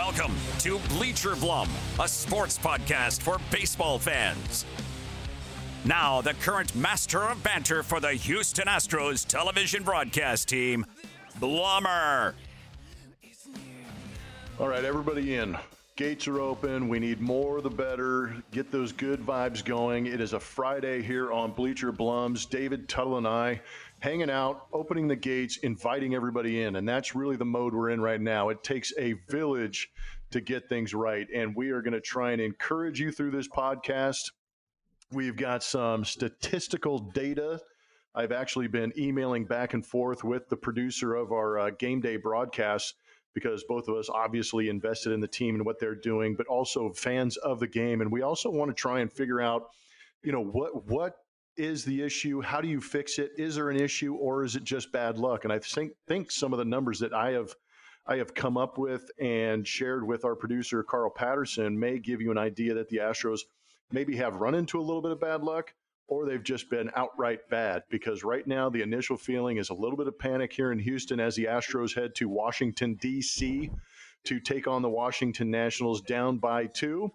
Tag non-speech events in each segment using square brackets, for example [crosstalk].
Welcome to Bleacher Blum, a sports podcast for baseball fans. Now, the current master of banter for the Houston Astros television broadcast team, Blummer. All right, everybody in. Gates are open. We need more the better. Get those good vibes going. It is a Friday here on Bleacher Blums. David Tuttle and I hanging out, opening the gates, inviting everybody in. And that's really the mode we're in right now. It takes a village to get things right. And we are going to try and encourage you through this podcast. We've got some statistical data. I've actually been emailing back and forth with the producer of our uh, game day broadcasts because both of us obviously invested in the team and what they're doing, but also fans of the game. And we also want to try and figure out, you know, what what is the issue? How do you fix it? Is there an issue or is it just bad luck? And I think think some of the numbers that I have I have come up with and shared with our producer Carl Patterson may give you an idea that the Astros maybe have run into a little bit of bad luck or they've just been outright bad because right now the initial feeling is a little bit of panic here in Houston as the Astros head to Washington D.C. to take on the Washington Nationals down by 2.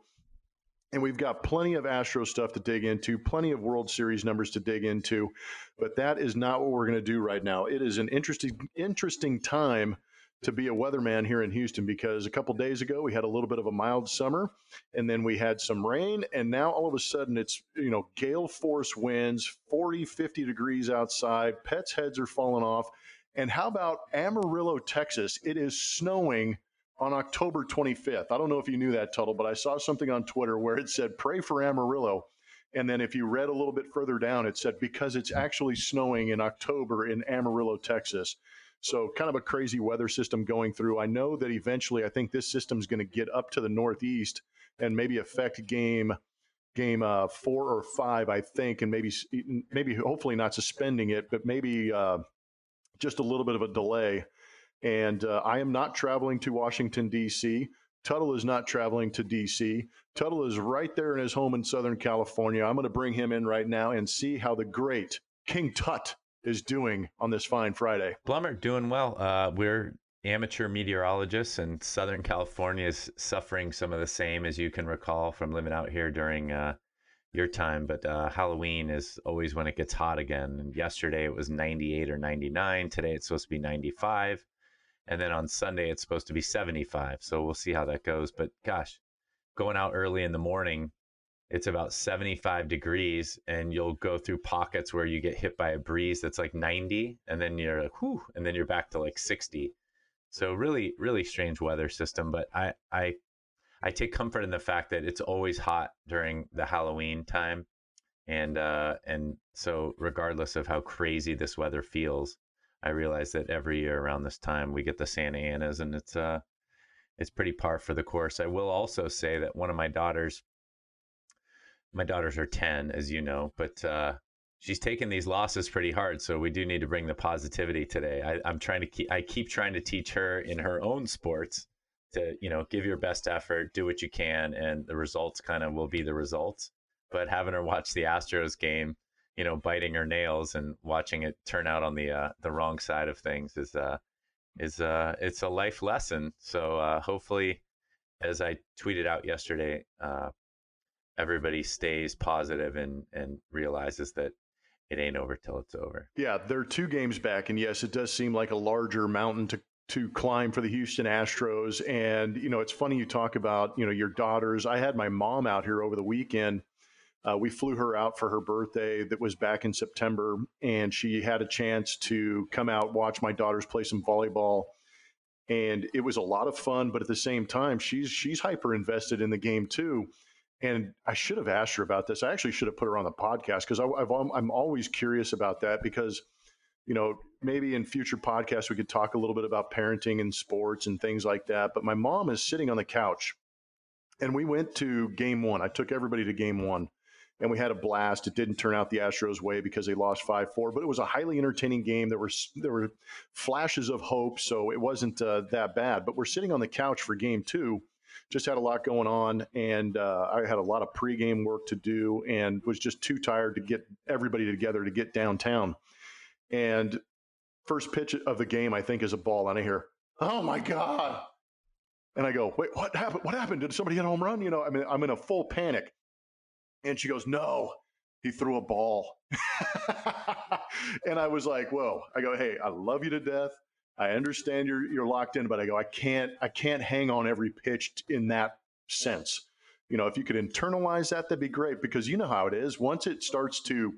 And we've got plenty of Astro stuff to dig into, plenty of World Series numbers to dig into, but that is not what we're going to do right now. It is an interesting, interesting time to be a weatherman here in Houston because a couple days ago we had a little bit of a mild summer and then we had some rain and now all of a sudden it's you know gale force winds 40 50 degrees outside pets heads are falling off and how about Amarillo Texas it is snowing on October 25th. I don't know if you knew that, Tuttle, but I saw something on Twitter where it said, pray for Amarillo. And then if you read a little bit further down, it said, because it's actually snowing in October in Amarillo, Texas. So kind of a crazy weather system going through. I know that eventually I think this system is going to get up to the northeast and maybe affect game game uh, four or five, I think, and maybe maybe hopefully not suspending it, but maybe uh, just a little bit of a delay. And uh, I am not traveling to Washington, D.C. Tuttle is not traveling to D.C. Tuttle is right there in his home in Southern California. I'm going to bring him in right now and see how the great King Tut is doing on this fine Friday. Blummer, doing well. Uh, we're amateur meteorologists, and Southern California is suffering some of the same as you can recall from living out here during uh, your time. But uh, Halloween is always when it gets hot again. And yesterday it was 98 or 99. Today it's supposed to be 95 and then on Sunday it's supposed to be 75. So we'll see how that goes. But gosh, going out early in the morning, it's about 75 degrees, and you'll go through pockets where you get hit by a breeze that's like 90, and then you're like, whew, and then you're back to like 60. So really, really strange weather system. But I, I, I take comfort in the fact that it's always hot during the Halloween time, and uh, and so regardless of how crazy this weather feels, I realize that every year around this time we get the Santa Anas, and it's uh, it's pretty par for the course. I will also say that one of my daughters, my daughters are ten, as you know, but uh, she's taking these losses pretty hard. So we do need to bring the positivity today. I, I'm trying to keep, I keep trying to teach her in her own sports to, you know, give your best effort, do what you can, and the results kind of will be the results. But having her watch the Astros game you know, biting her nails and watching it turn out on the uh, the wrong side of things is uh, is uh, it's a life lesson. So uh, hopefully, as I tweeted out yesterday, uh, everybody stays positive and and realizes that it ain't over till it's over. Yeah, they're two games back, and yes, it does seem like a larger mountain to to climb for the Houston Astros. And you know, it's funny you talk about you know your daughters. I had my mom out here over the weekend uh, we flew her out for her birthday that was back in September, and she had a chance to come out, watch my daughters play some volleyball. And it was a lot of fun, but at the same time, she's she's hyper invested in the game too. And I should have asked her about this. I actually should have put her on the podcast because I'm always curious about that because, you know, maybe in future podcasts we could talk a little bit about parenting and sports and things like that. But my mom is sitting on the couch, and we went to game one. I took everybody to game one and we had a blast. It didn't turn out the Astros' way because they lost five four, but it was a highly entertaining game. There were there were flashes of hope, so it wasn't uh, that bad. But we're sitting on the couch for game two. Just had a lot going on, and uh, I had a lot of pregame work to do, and was just too tired to get everybody together to get downtown. And first pitch of the game, I think, is a ball, and I hear, "Oh my god!" And I go, wait, what happened? What happened? Did somebody hit a home run? You know, I mean, I'm in a full panic. And she goes, no, he threw a ball. [laughs] and I was like, whoa. I go, hey, I love you to death. I understand you're you're locked in, but I go, I can't I can't hang on every pitch in that sense. You know, if you could internalize that, that'd be great because you know how it is. Once it starts to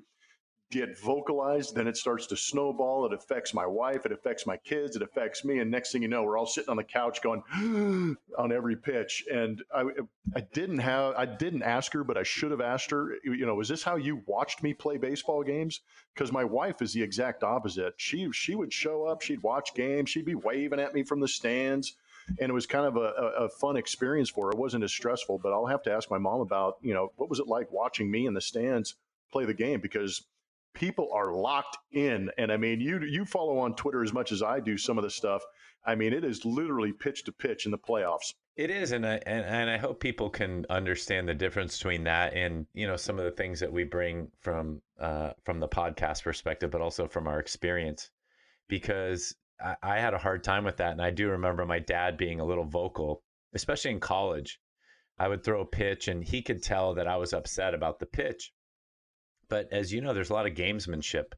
get vocalized, then it starts to snowball. It affects my wife, it affects my kids, it affects me, and next thing you know, we're all sitting on the couch going [gasps] on every pitch. And I, I didn't have, I didn't ask her, but I should have asked her. You know, is this how you watched me play baseball games? Because my wife is the exact opposite. She she would show up, she'd watch games, she'd be waving at me from the stands. And it was kind of a, a, a fun experience for her. It wasn't as stressful, but I'll have to ask my mom about, you know, what was it like watching me in the stands play the game? Because people are locked in. And I mean, you you follow on Twitter as much as I do some of the stuff. I mean, it is literally pitch to pitch in the playoffs. It is, and I and, and I hope people can understand the difference between that and you know some of the things that we bring from uh, from the podcast perspective, but also from our experience, because I, I had a hard time with that, and I do remember my dad being a little vocal, especially in college. I would throw a pitch, and he could tell that I was upset about the pitch, but as you know, there's a lot of gamesmanship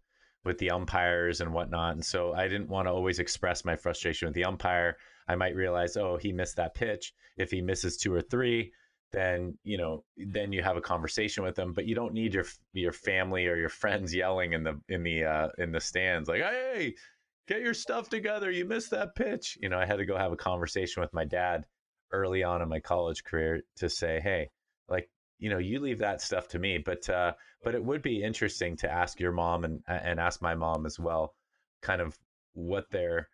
with the umpires and whatnot. And so I didn't want to always express my frustration with the umpire. I might realize, oh, he missed that pitch. If he misses two or three, then you know, then you have a conversation with him. But you don't need your your family or your [laughs] friends yelling in the in the uh, in the stands like, hey, get your stuff together. You missed that pitch. You know, I had to go have a conversation with my dad early on in my college career to say, hey, you know, you leave that stuff to me. But uh, but it would be interesting to ask your mom and and ask my mom as well, kind of what their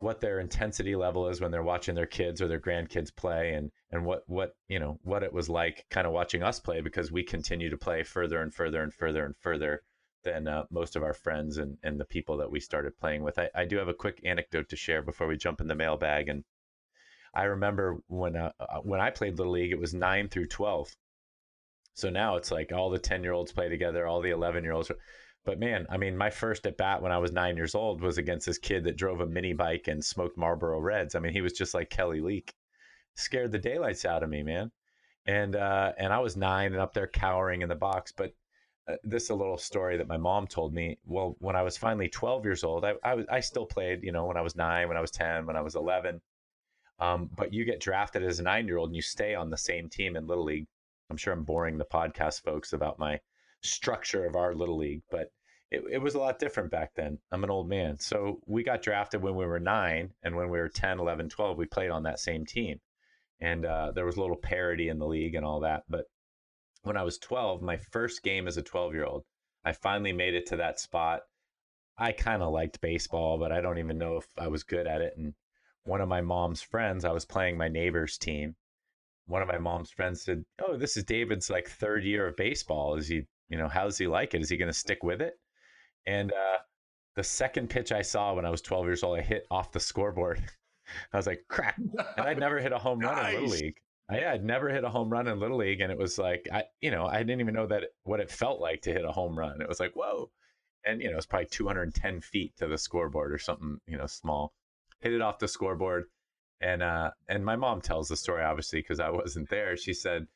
what their intensity level is when they're watching their kids or their grandkids play and and what what you know what it was like kind of watching us play because we continue to play further and further and further and further than uh, most of our friends and, and the people that we started playing with. I, I do have a quick anecdote to share before we jump in the mailbag. And I remember when uh, uh when I played Little League, it was nine through 12. So now it's like all the 10 year olds play together, all the 11 year olds. But man, I mean, my first at bat when I was nine years old was against this kid that drove a mini bike and smoked Marlboro Reds. I mean, he was just like Kelly Leak. Scared the daylights out of me, man. And uh, and I was nine and up there cowering in the box. But uh, this is a little story that my mom told me. Well, when I was finally 12 years old, I, I, I still played, you know, when I was nine, when I was 10, when I was 11. Um, but you get drafted as a nine year old and you stay on the same team in Little League I'm sure I'm boring the podcast folks about my structure of our little league, but it, it was a lot different back then. I'm an old man. So we got drafted when we were nine, and when we were 10, 11, 12, we played on that same team. And uh, there was a little parity in the league and all that. But when I was 12, my first game as a 12 year old, I finally made it to that spot. I kind of liked baseball, but I don't even know if I was good at it. And one of my mom's friends, I was playing my neighbor's team, one of my mom's friends said, "Oh, this is David's like third year of baseball. Is he, you know, how does he like it? Is he going to stick with it?" And uh, the second pitch I saw when I was 12 years old, I hit off the scoreboard. [laughs] I was like, "Crack!" And I'd never [laughs] hit a home run nice. in Little League. I, I'd never hit a home run in Little League, and it was like, I, you know, I didn't even know that what it felt like to hit a home run. It was like, whoa, and you know, it's probably 210 feet to the scoreboard or something, you know, small. Hit it off the scoreboard and uh, and my mom tells the story obviously because I wasn't there. She said,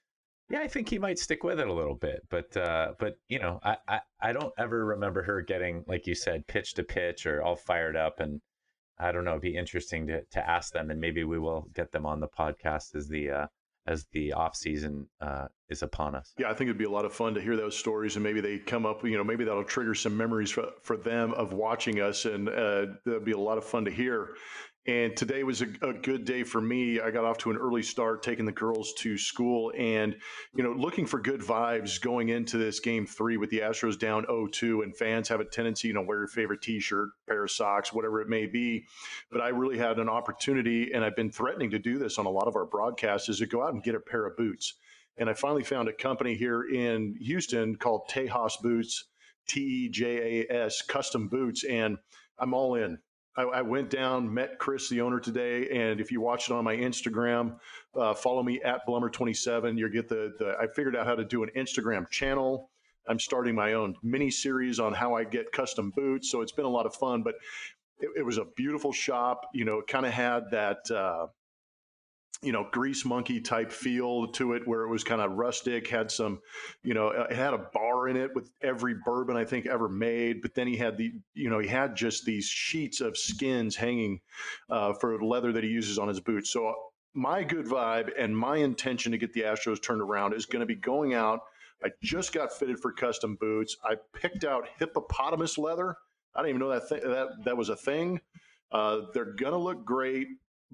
"Yeah, I think he might stick with it a little bit." But uh, but you know, I, I I don't ever remember her getting like you said pitch to pitch or all fired up. And I don't know. It'd be interesting to to ask them, and maybe we will get them on the podcast as the uh, as the off season uh, is upon us. Yeah, I think it'd be a lot of fun to hear those stories, and maybe they come up. You know, maybe that'll trigger some memories for, for them of watching us, and uh, that'd be a lot of fun to hear. And today was a, a, good day for me. I got off to an early start, taking the girls to school, and you know, looking for good vibes going into this game three with the Astros down 0-2, and fans have a tendency, you know, wear your favorite T-shirt, pair of socks, whatever it may be. But I really had an opportunity, and I've been threatening to do this on a lot of our broadcasts, is to go out and get a pair of boots. And I finally found a company here in Houston called Tejas Boots, T E J A S, custom boots, and I'm all in. I, I, went down, met Chris, the owner today, and if you watch it on my Instagram, uh, follow me at Blummer27. You'll get the, the. I figured out how to do an Instagram channel. I'm starting my own mini series on how I get custom boots. So it's been a lot of fun, but it, it was a beautiful shop. You know, it kind of had that. Uh, you know, grease monkey type feel to it where it was kind of rustic, had some, you know, it had a bar in it with every bourbon I think ever made. But then he had the, you know, he had just these sheets of skins hanging uh, for leather that he uses on his boots. So my good vibe and my intention to get the Astros turned around is going to be going out. I just got fitted for custom boots. I picked out hippopotamus leather. I didn't even know that th- that that was a thing. Uh, they're gonna look great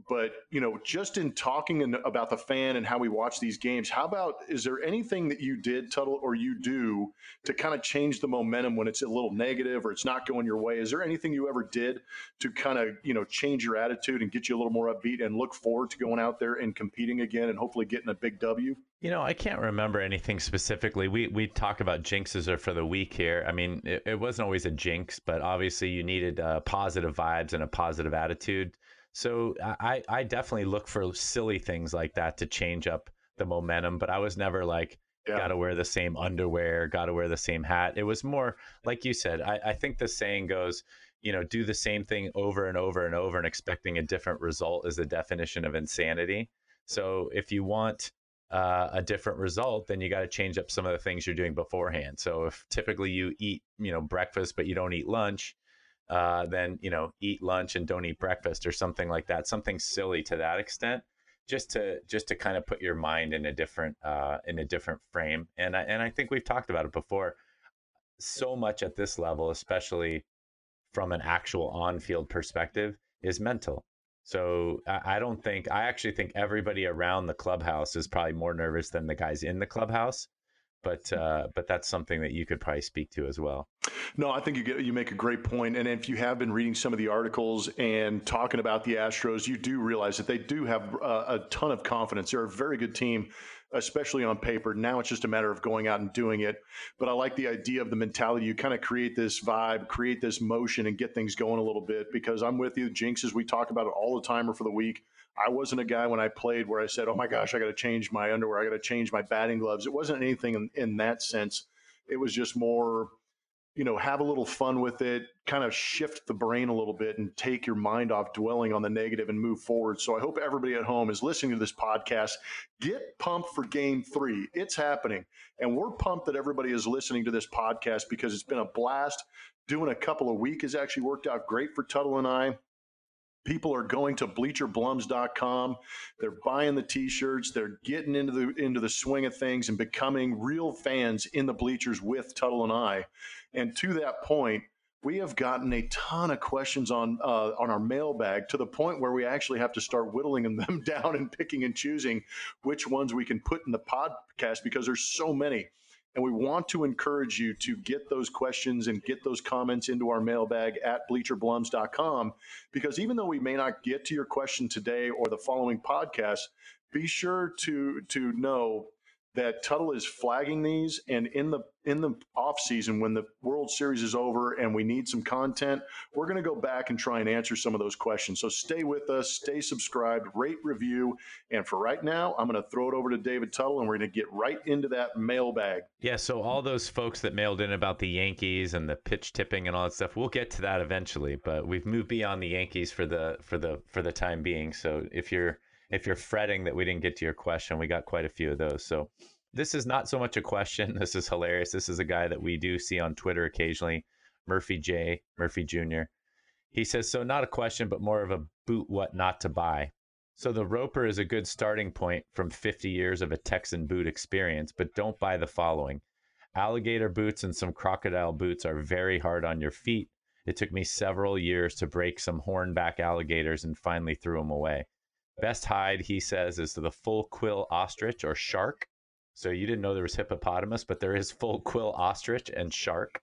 but you know just in talking about the fan and how we watch these games how about is there anything that you did tuttle or you do to kind of change the momentum when it's a little negative or it's not going your way is there anything you ever did to kind of you know change your attitude and get you a little more upbeat and look forward to going out there and competing again and hopefully getting a big w you know, I can't remember anything specifically. We we talk about jinxes or for the week here. I mean, it, it wasn't always a jinx, but obviously you needed uh, positive vibes and a positive attitude so I, I definitely look for silly things like that to change up the momentum, but I was never like, yeah. got to wear the same underwear, got to wear the same hat. It was more like you said. I, I think the saying goes, you know, do the same thing over and over and over and expecting a different result is the definition of insanity. So if you want uh, a different result, then you got to change up some of the things you're doing beforehand. So if typically you eat, you know, breakfast, but you don't eat lunch, uh, then you know eat lunch and don't eat breakfast or something like that something silly to that extent just to just to kind of put your mind in a different uh, in a different frame. And I, and I think we've talked about it before so much at this level especially from an actual on-field perspective is mental. So I don't think I actually think everybody around the clubhouse is probably more nervous than the guys in the clubhouse but uh, but that's something that you could probably speak to as well. No, I think you get, you make a great point. and if you have been reading some of the articles and talking about the Astros, you do realize that they do have uh, a ton of confidence. They're a very good team, especially on paper. Now it's just a matter of going out and doing it. But I like the idea of the mentality. You kind of create this vibe, create this motion, and get things going a little bit. Because I'm with you, jinxes. We talk about it all the time or for the week. I wasn't a guy when I played where I said, "Oh my gosh, I got to change my underwear. I got to change my batting gloves." It wasn't anything in, in that sense. It was just more, you know, have a little fun with it, kind of shift the brain a little bit, and take your mind off dwelling on the negative and move forward. So I hope everybody at home is listening to this podcast. Get pumped for Game Three. It's happening, and we're pumped that everybody is listening to this podcast because it's been a blast. Doing a couple of week has actually worked out great for Tuttle and I people are going to bleacherblums.com they're buying the t-shirts. They're getting into the into the swing of things and becoming real fans in the bleachers with tuttle and i. And to that point we have gotten a ton of questions on uh, on our mailbag to the point where we actually have to start whittling [laughs] them down and picking and choosing which ones we can put in the podcast because there's so many and we want to encourage you to get those questions and get those comments into our mailbag at bleacherblums.com because even though we may not get to your question today or the following podcast, be sure to to know that Tuttle is flagging these, and in the in the off season when the World Series is over and we need some content, we're going to go back and try and answer some of those questions. So stay with us, stay subscribed, rate, review, and for right now, I'm going to throw it over to David Tuttle, and we're going to get right into that mailbag. Yeah. So all those folks that mailed in about the Yankees and the pitch tipping and all that stuff, we'll get to that eventually. But we've moved beyond the Yankees for the for the for the time being. So if you're if you're fretting that we didn't get to your question, we got quite a few of those. So this is not so much a question. [laughs] This is hilarious. This is a guy that we do see on Twitter occasionally, Murphy J, Murphy Jr. He says, so not a question, but more of a boot what not to buy. So the Roper is a good starting point from 50 years of a Texan boot experience, but don't buy the following. Alligator boots and some crocodile boots are very hard on your feet. It took me several years to break some hornback alligators and finally threw them away. Best hide, he says, is the full quill ostrich or shark. So you didn't know there was hippopotamus, but there is full quill ostrich and shark.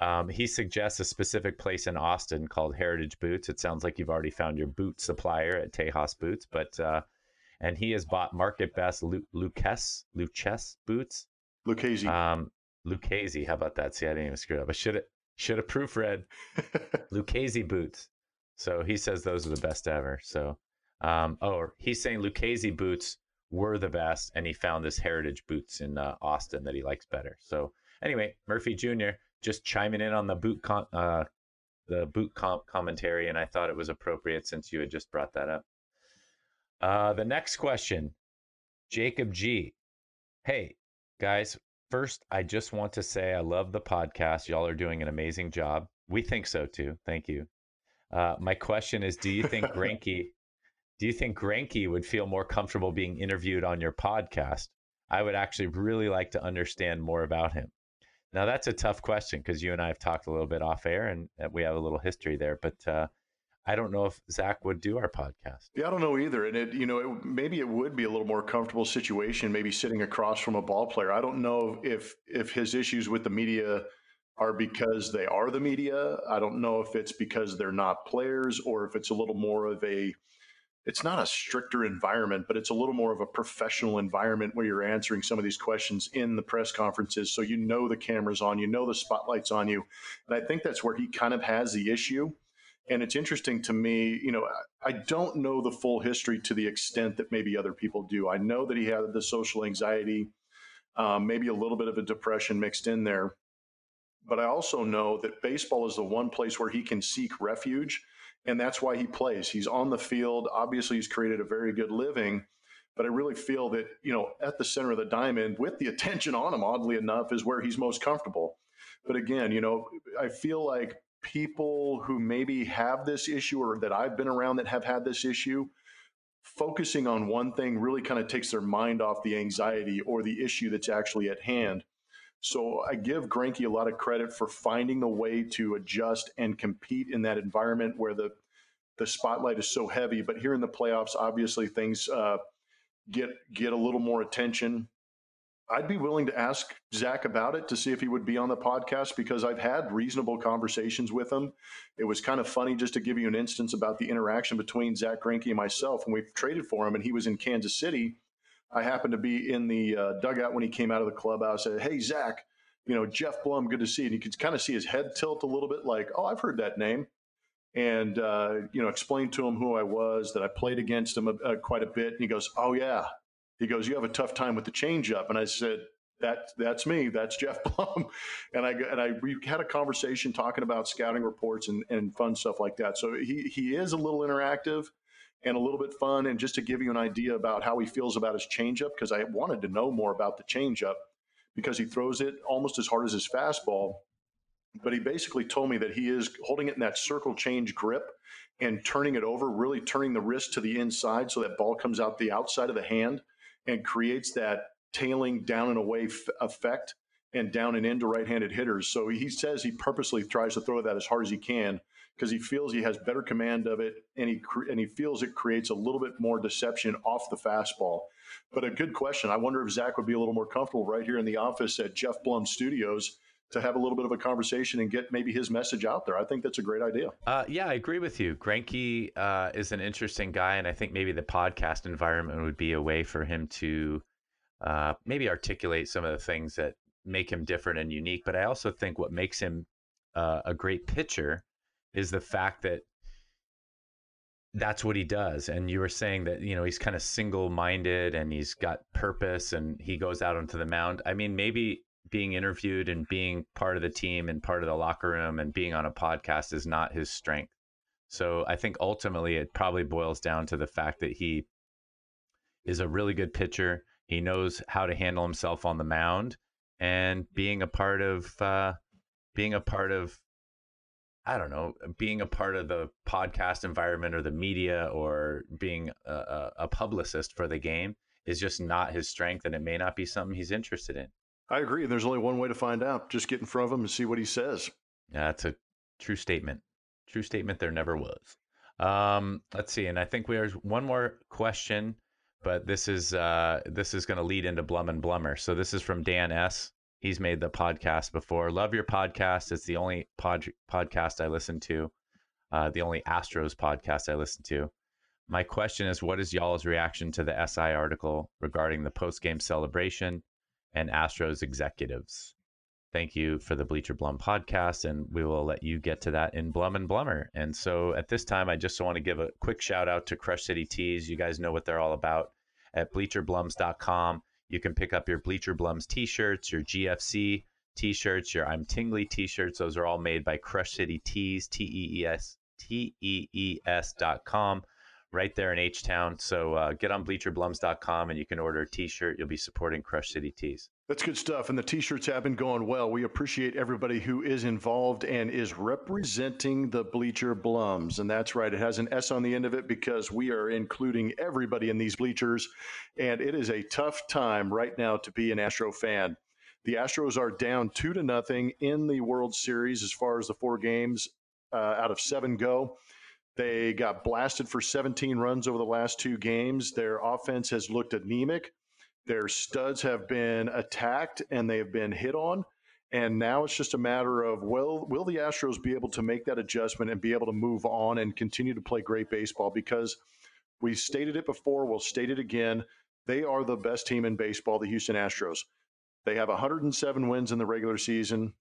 Um, he suggests a specific place in Austin called Heritage Boots. It sounds like you've already found your boot supplier at Tejas Boots, but uh, and he has bought market best Lu- Lucas boots. Lucchese. Um, Lucchese. How about that? See, I didn't even screw it up. I should have should have proofread. [laughs] Lucchese boots. So he says those are the best ever. So um, oh, he's saying Lucchese boots were the best, and he found this Heritage boots in uh, Austin that he likes better. So anyway, Murphy Jr. just chiming in on the boot con- uh, the boot comp commentary, and I thought it was appropriate since you had just brought that up. Uh, the next question, Jacob G. Hey, guys, first, I just want to say I love the podcast. Y'all are doing an amazing job. We think so too. Thank you. Uh, my question is Do you think [laughs] Greinke, do you think Greinke would feel more comfortable being interviewed on your podcast? I would actually really like to understand more about him. Now, that's a tough question because you and I have talked a little bit off air and we have a little history there. But uh, I don't know if Zach would do our podcast. Yeah, I don't know either. And it, you know, it, maybe it would be a little more comfortable situation, maybe sitting across from a ball player. I don't know if if his issues with the media are because they are the media. I don't know if it's because they're not players or if it's a little more of a it's not a stricter environment, but it's a little more of a professional environment where you're answering some of these questions in the press conferences. So you know the camera's on, you know the spotlight's on you. And I think that's where he kind of has the issue. And it's interesting to me, you know, I don't know the full history to the extent that maybe other people do. I know that he had the social anxiety, um, maybe a little bit of a depression mixed in there. But I also know that baseball is the one place where he can seek refuge. And that's why he plays. He's on the field. Obviously, he's created a very good living. But I really feel that, you know, at the center of the diamond, with the attention on him, oddly enough, is where he's most comfortable. But again, you know, I feel like people who maybe have this issue or that I've been around that have had this issue, focusing on one thing really kind of takes their mind off the anxiety or the issue that's actually at hand. So I give Greinke a lot of credit for finding a way to adjust and compete in that environment where the the spotlight is so heavy. But here in the playoffs, obviously things uh, get get a little more attention. I'd be willing to ask Zach about it to see if he would be on the podcast because I've had reasonable conversations with him. It was kind of funny just to give you an instance about the interaction between Zach Greinke and myself when we traded for him and he was in Kansas City. I happened to be in the uh, dugout when he came out of the clubhouse. I said, "Hey Zach, you know Jeff Blum, good to see." you." And you could kind of see his head tilt a little bit, like, "Oh, I've heard that name." And uh, you know, explained to him who I was, that I played against him a, quite a bit. And he goes, "Oh yeah, he goes, "You have a tough time with the changeup," and I said, "That that's me. That's Jeff [laughs] Blum." and I and I we had a conversation talking about scouting reports and, and fun stuff like that. So he he is a little interactive and a little bit fun. And just to give you an idea about how he feels about his changeup, because I wanted to know more about the changeup because he throws it almost as hard as his fastball. But he basically told me that he is holding it in that circle change grip and turning it over, really turning the wrist to the inside so that ball comes out the outside of the hand and creates that tailing down and away f- effect and down and into right-handed hitters. So he says he purposely tries to throw that as hard as he can because he feels he has better command of it and he and he feels it creates a little bit more deception off the fastball. But a good question. I wonder if Zach would be a little more comfortable right here in the office at Jeff Blum Studios to have a little bit of a conversation and get maybe his message out there. I think that's a great idea. Uh, yeah, I agree with you. Greinke uh, is an interesting guy, and I think maybe the podcast environment would be a way for him to uh, maybe articulate some of the things that make him different and unique. But I also think what makes him uh, a great pitcher is the fact that that's what he does. And you were saying that, you know, he's kind of single minded and he's got purpose and he goes out onto the mound. I mean, maybe being interviewed and being part of the team and part of the locker room and being on a podcast is not his strength. So I think ultimately it probably boils down to the fact that he is a really good pitcher. He knows how to handle himself on the mound and being a part of uh, being a part of I don't know, being a part of the podcast environment or the media or being a, a publicist for the game is just not his strength, and it may not be something he's interested in. I agree. There's only one way to find out. Just get in front of him and see what he says. Yeah, that's a true statement. True statement. There never was. Um, let's see, and I think we have one more question, but this is uh, this is going to lead into Blum and Blummer. So this is from Dan S. He's made the podcast before. Love your podcast. It's the only pod, podcast I listen to, uh, the only Astros podcast I listen to. My question is, what is y'all's reaction to the SI article regarding the post game celebration? and Astros executives. Thank you for the Bleacher Blum podcast, and we will let you get to that in Blum and Blummer. And so at this time, I just want to give a quick shout out to Crush City Tees. You guys know what they're all about at bleacherblums.com. You can pick up your Bleacher Blums t shirts, your GFC t shirts, your I'm Tingly t shirts. Those are all made by Crush City Tees, T E E S, T E E S dot com. right there in H Town. So uh, get on bleacherblums.com and you can order a t shirt. You'll be supporting Crush City Tees. That's good stuff. And the t shirts have been going well. We appreciate everybody who is involved and is representing the Bleacher Blums. And that's right, it has an S on the end of it because we are including everybody in these bleachers. And it is a tough time right now to be an Astro fan. The Astros are down two to nothing in the World Series as far as the four games uh, out of seven go. They got blasted for 17 runs over the last two games. Their offense has looked anemic. Their studs have been attacked and they have been hit on. And now it's just a matter of will will the Astros be able to make that adjustment and be able to move on and continue to play great baseball? Because we stated it before, we'll state it again. They are the best team in baseball, the Houston Astros. They have 107 wins in the regular season.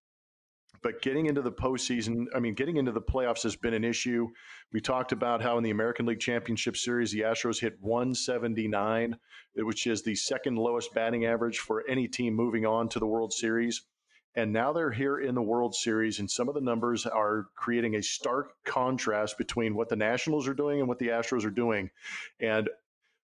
But getting into the postseason, I mean, getting into the playoffs has been an issue. We talked about how in the American League Championship Series, the Astros hit 179, which is the second lowest batting average for any team moving on to the World Series. And now they're here in the World Series, and some of the numbers are creating a stark contrast between what the Nationals are doing and what the Astros are doing. And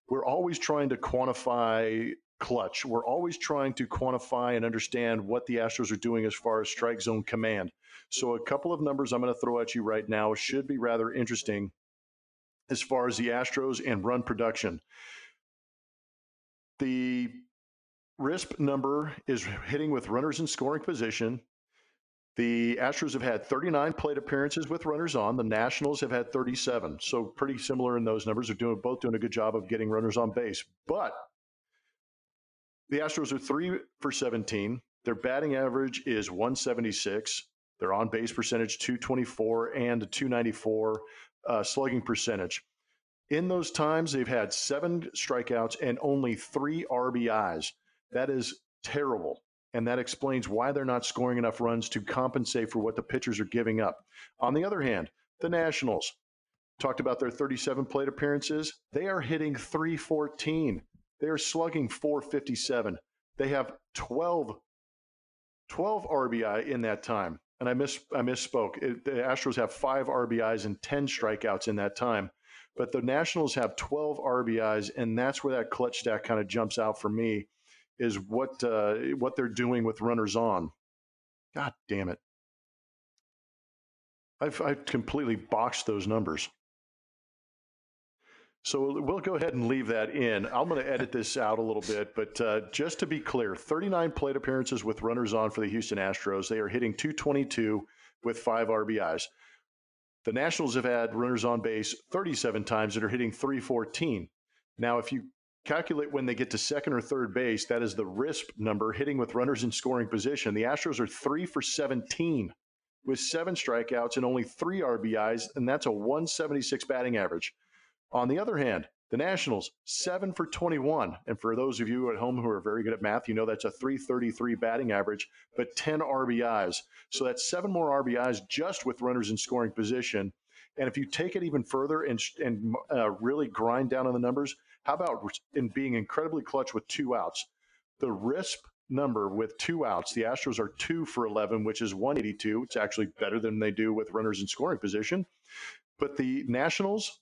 we're always trying to quantify clutch. We're always trying to quantify and understand what the Astros are doing as far as strike zone command. So, a couple of numbers I'm going to throw at you right now should be rather interesting as far as the Astros and run production. The RISP number is hitting with runners in scoring position. The Astros have had 39 plate appearances with runners on. The Nationals have had 37. So pretty similar in those numbers. They're doing both doing a good job of getting runners on base. But the Astros are three for 17. Their batting average is 176. Their on base percentage 224 and 294 uh, slugging percentage. In those times, they've had seven strikeouts and only three RBIs. That is terrible. And that explains why they're not scoring enough runs to compensate for what the pitchers are giving up. On the other hand, the Nationals talked about their 37 plate appearances. They are hitting 314. They are slugging 457. They have 12, 12 RBI in that time. And I miss I misspoke. It, the Astros have five RBIs and 10 strikeouts in that time. But the Nationals have 12 RBIs, and that's where that clutch stack kind of jumps out for me, is what uh, what they're doing with runners on. God damn it! I've I've completely boxed those numbers. So we'll go ahead and leave that in. I'm going to edit this out a little bit, but uh, just to be clear 39 plate appearances with runners on for the Houston Astros. They are hitting 222 with five RBIs. The Nationals have had runners on base 37 times that are hitting 314. Now, if you calculate when they get to second or third base, that is the RISP number hitting with runners in scoring position. The Astros are three for 17 with seven strikeouts and only three RBIs, and that's a 176 batting average. On the other hand, the Nationals, seven for 21. And for those of you at home who are very good at math, you know that's a 333 batting average, but 10 RBIs. So that's seven more RBIs just with runners in scoring position. And if you take it even further and, and uh, really grind down on the numbers, how about in being incredibly clutch with two outs? The RISP number with two outs, the Astros are two for 11, which is 182. It's actually better than they do with runners in scoring position. But the Nationals,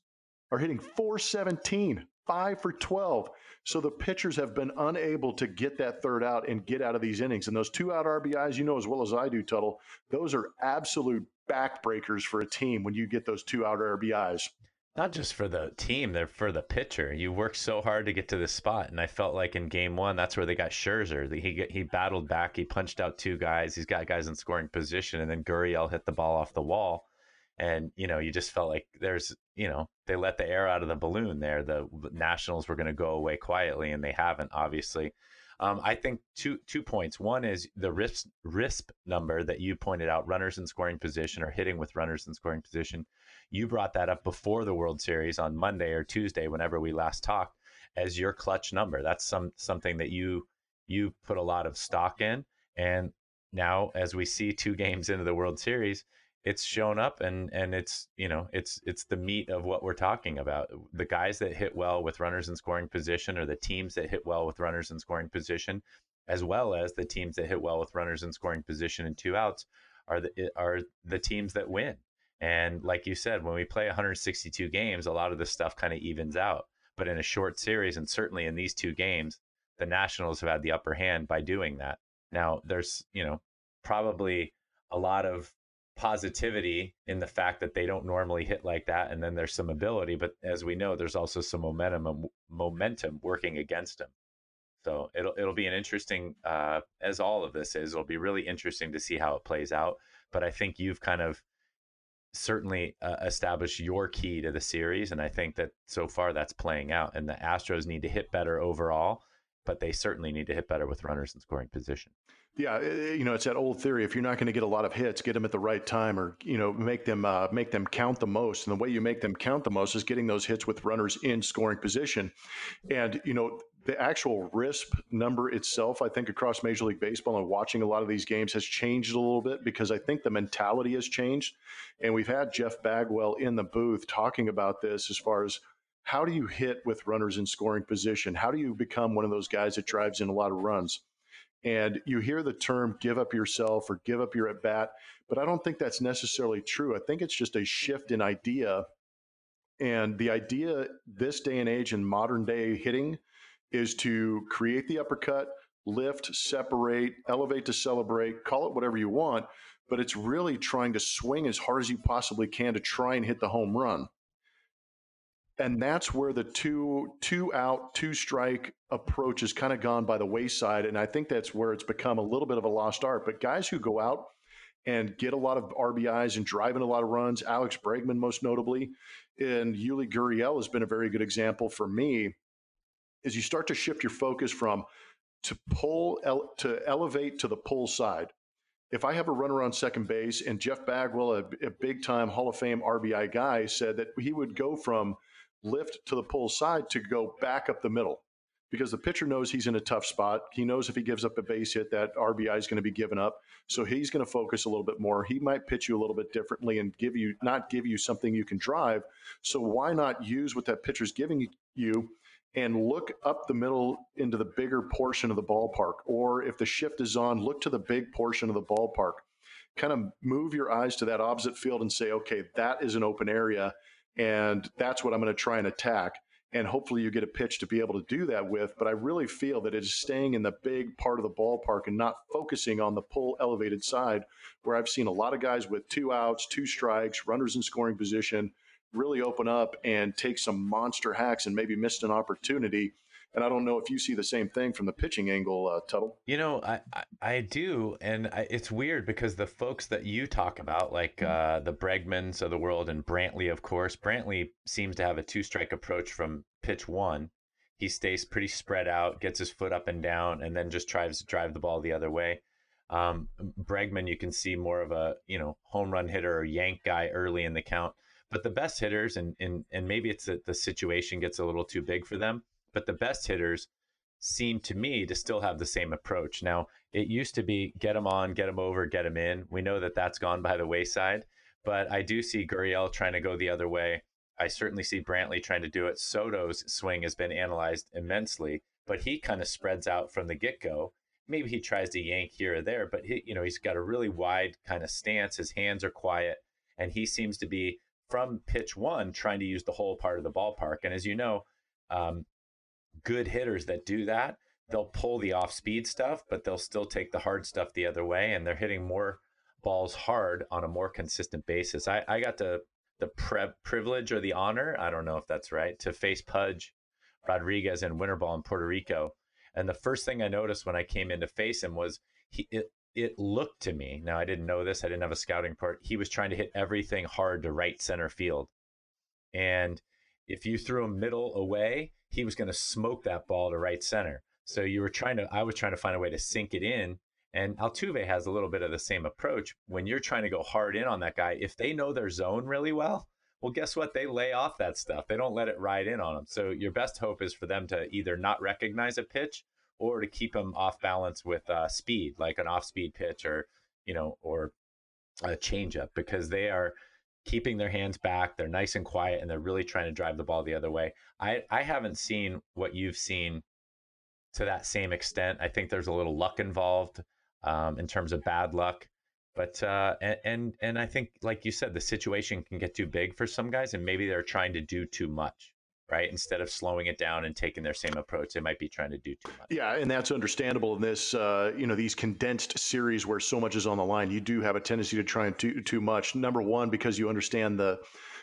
are hitting 417, five for 12. So the pitchers have been unable to get that third out and get out of these innings. And those two out RBIs, you know as well as I do, Tuttle, those are absolute backbreakers for a team when you get those two out RBIs. Not just for the team, they're for the pitcher. You worked so hard to get to this spot, and I felt like in Game One, that's where they got Scherzer. He he battled back, he punched out two guys, he's got guys in scoring position, and then Gurriel hit the ball off the wall and you know you just felt like there's you know they let the air out of the balloon there the nationals were going to go away quietly and they haven't obviously. Um, i think two two points. One is the risp risp number that you pointed out runners in scoring position or hitting with runners in scoring position. You brought that up before the world series on monday or tuesday whenever we last talked as your clutch number. That's some something that you you put a lot of stock in and now as we see two games into the world series it's shown up and and it's you know it's it's the meat of what we're talking about the guys that hit well with runners in scoring position or the teams that hit well with runners in scoring position as well as the teams that hit well with runners in scoring position and two outs are the are the teams that win And like you said, when we play 162 games, a lot of this stuff kind of evens out. But in a short series, and certainly in these two games, the Nationals have had the upper hand by doing that. Now, there's, you know, probably a lot of positivity in the fact that they don't normally hit like that and then there's some ability but as we know there's also some momentum momentum working against them so it'll it'll be an interesting uh, as all of this is it'll be really interesting to see how it plays out but i think you've kind of certainly uh, established your key to the series and i think that so far that's playing out and the astros need to hit better overall but they certainly need to hit better with runners in scoring position yeah, eh, eh, you know, it's that old theory. If you're not going to get a lot of hits, get them at the right time, or you know, make them uh, make them count the most. And the way you make them count the most is getting those hits with runners in scoring position. And you know, the actual RISP number itself, I think, across Major League Baseball and watching a lot of these games has changed a little bit because I think the mentality has changed. And we've had Jeff Bagwell in the booth talking about this as far as how do you hit with runners in scoring position? How do you become one of those guys that drives in a lot of runs? And you hear the term give up yourself or give up your at bat, but I don't think that's necessarily true. I think it's just a shift in idea. And the idea this day and age in modern day hitting is to create the uppercut, lift, separate, elevate to celebrate, call it whatever you want, but it's really trying to swing as hard as you possibly can to try and hit the home run and that's where the two two out two strike approach has kind of gone by the wayside and i think that's where it's become a little bit of a lost art. But guys who go out and get a lot of rbis and driving a lot of runs alex bregman most notably and yuli gurriel has been a very good example for me is you start to shift your focus from to pull to elevate to the pull side. If I have a runner on second base and Jeff Bagwell, a, a big time Hall of Fame RBI guy, said that he would go from lift to the pull side to go back up the middle because the pitcher knows he's in a tough spot. He knows if he gives up a base hit, that RBI is going to be given up. So he's going to focus a little bit more. He might pitch you a little bit differently and give you not give you something you can drive. So why not use what that pitcher's giving you and look up the middle into the bigger portion of the ballpark? Or if the shift is on, look to the big portion of the ballpark. Kind of move your eyes to that opposite field and say, okay, that is an open area and that's what I'm going to try and attack. And hopefully you get a pitch to be able to do that with. But I really feel that it is staying in the big part of the ballpark and not focusing on the pull elevated side, where I've seen a lot of guys with two outs, two strikes, runners in scoring position really open up and take some monster hacks and maybe missed an opportunity and I don't know if you see the same thing from the pitching angle, uh, Tuttle. You know, I, I, I do. And I, it's weird because the folks that you talk about, like mm-hmm. uh, the Bregmans of the world and Brantley, of course, Brantley seems to have a two strike approach from pitch one. He stays pretty spread out, gets his foot up and down, and then just tries to drive the ball the other way. Um, Bregman, you can see more of a you know home run hitter or yank guy early in the count. But the best hitters, and and and maybe it's that the situation gets a little too big for them but the best hitters seem to me to still have the same approach. Now, it used to be get them on, get them over, get them in. We know that that's gone by the wayside, but I do see Gurriel trying to go the other way. I certainly see Brantley trying to do it. Soto's swing has been analyzed immensely, but he kind of spreads out from the get go. Maybe he tries to yank here or there, but he, you know, he's got a really wide kind of stance. His hands are quiet, and he seems to be from pitch one trying to use the whole part of the ballpark. And as you know, um, good hitters that do that, they'll pull the off speed stuff, but they'll still take the hard stuff the other way, and they're hitting more balls hard on a more consistent basis. I, I got the the pre- privilege or the honor, I don't know if that's right, to face Pudge Rodriguez in winter ball in Puerto Rico. And the first thing I noticed when I came in to face him was he it, it looked to me. Now I didn't know this, I didn't have a scouting part. He was trying to hit everything hard to right center field. And if you threw him middle away, he was going to smoke that ball to right center. So you were trying to, I was trying to find a way to sink it in. And Altuve has a little bit of the same approach. When you're trying to go hard in on that guy, if they know their zone really well, well, guess what? They lay off that stuff. They don't let it ride in on them. So your best hope is for them to either not recognize a pitch or to keep them off balance with uh, speed, like an off-speed pitch or you know, or a changeup, because they are keeping their hands back. They're nice and quiet, and they're really trying to drive the ball the other way. I, I haven't seen what you've seen to that same extent. I think there's a little luck involved um, in terms of bad luck. But uh, and, and and I think, like you said, the situation can get too big for some guys, and maybe they're trying to do too much right? Instead of slowing it down and taking their same approach, they might be trying to do too much. Yeah, and that's understandable in this, uh, you know, these condensed series where so much is on the line. You do have a tendency to try and do too much. Number one, because you understand the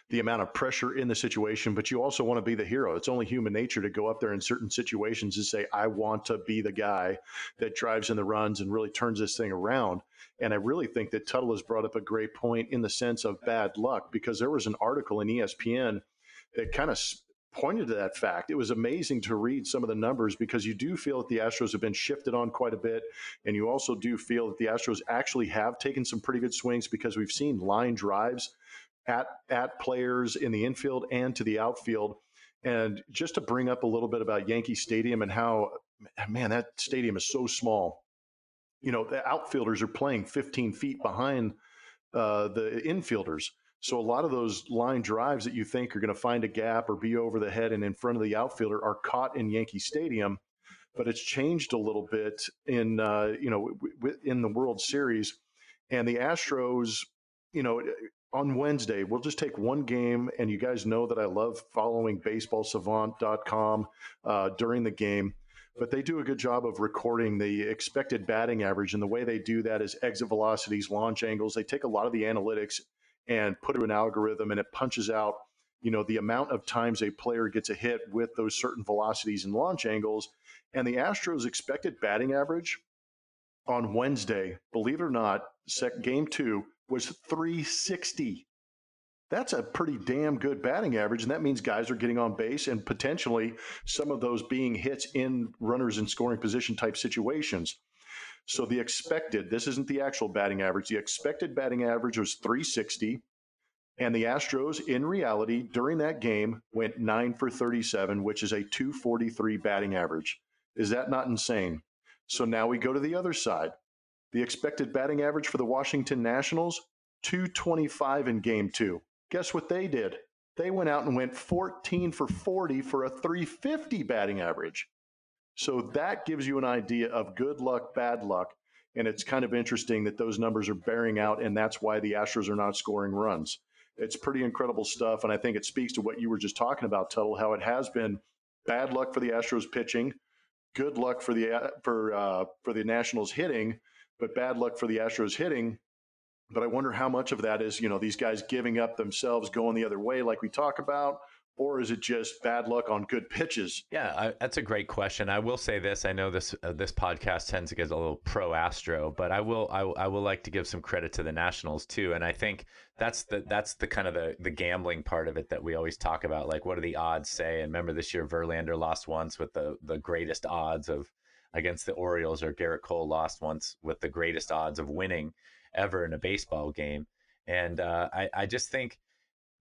the amount of pressure in the situation, but you also want to be the hero. It's only human nature to go up there in certain situations and say, I want to be the guy that drives in the runs and really turns this thing around. And I really think that Tuttle has brought up a great point in the sense of bad luck because there was an article in ESPN that kind of pointed to that fact. It was amazing to read some of the numbers because you do feel that the Astros have been shifted on quite a bit. And you also do feel that the Astros actually have taken some pretty good swings because we've seen line drives at, at players in the infield and to the outfield. And just to bring up a little bit about Yankee Stadium and how, man, that stadium is so small. You know, the outfielders are playing 15 feet behind uh, the infielders. So a lot of those line drives that you think are going to find a gap or be over the head and in front of the outfielder are caught in Yankee Stadium. But it's changed a little bit in uh, you know in the World Series, and the Astros, you know, on Wednesday we'll just take one game, and you guys know that I love following BaseballSavant.com uh, during the game but they do a good job of recording the expected batting average. And the way they do that is exit velocities, launch angles. They take a lot of the analytics and put it in an algorithm and it punches out you know the amount of times a player gets a hit with those certain velocities and launch angles. And the astros expected batting average on wednesday believe it or not sec- game two was 360 that's a pretty damn good batting average and that means guys are getting on base and potentially some of those being hits in runners in scoring position type situations so the expected, this isn't the actual batting average, the expected batting average was 360. And the Astros, in reality, during that game, went 9 for 37, which is a 243 batting average. Is that not insane? So now we go to the other side. The expected batting average for the Washington Nationals, 225 in game two. Guess what they did? They went out and went 14 for 40 for a 350 batting average. So that gives you an idea of good luck, bad luck. And it's kind of interesting that those numbers are bearing out, and that's why the Astros are not scoring runs. It's pretty incredible stuff. And I think it speaks to what you were just talking about, Tuttle, how it has been bad luck for the Astros pitching, good luck for the for uh, for the Nationals hitting, but bad luck for the Astros hitting. But I wonder how much of that is, you know, these guys giving up themselves, going the other way, like we talk about, or is it just bad luck on good pitches? Yeah, I, that's a great question. I will say this: I know this uh, this podcast tends to get a little pro Astro, but I will I, I will like to give some credit to the Nationals too. And I think that's the that's the kind of the the gambling part of it that we always talk about. Like, what do the odds say? And remember, this year Verlander lost once with the the greatest odds of against the Orioles, or Gerrit Cole lost once with the greatest odds of winning ever in a baseball game. And uh, I I just think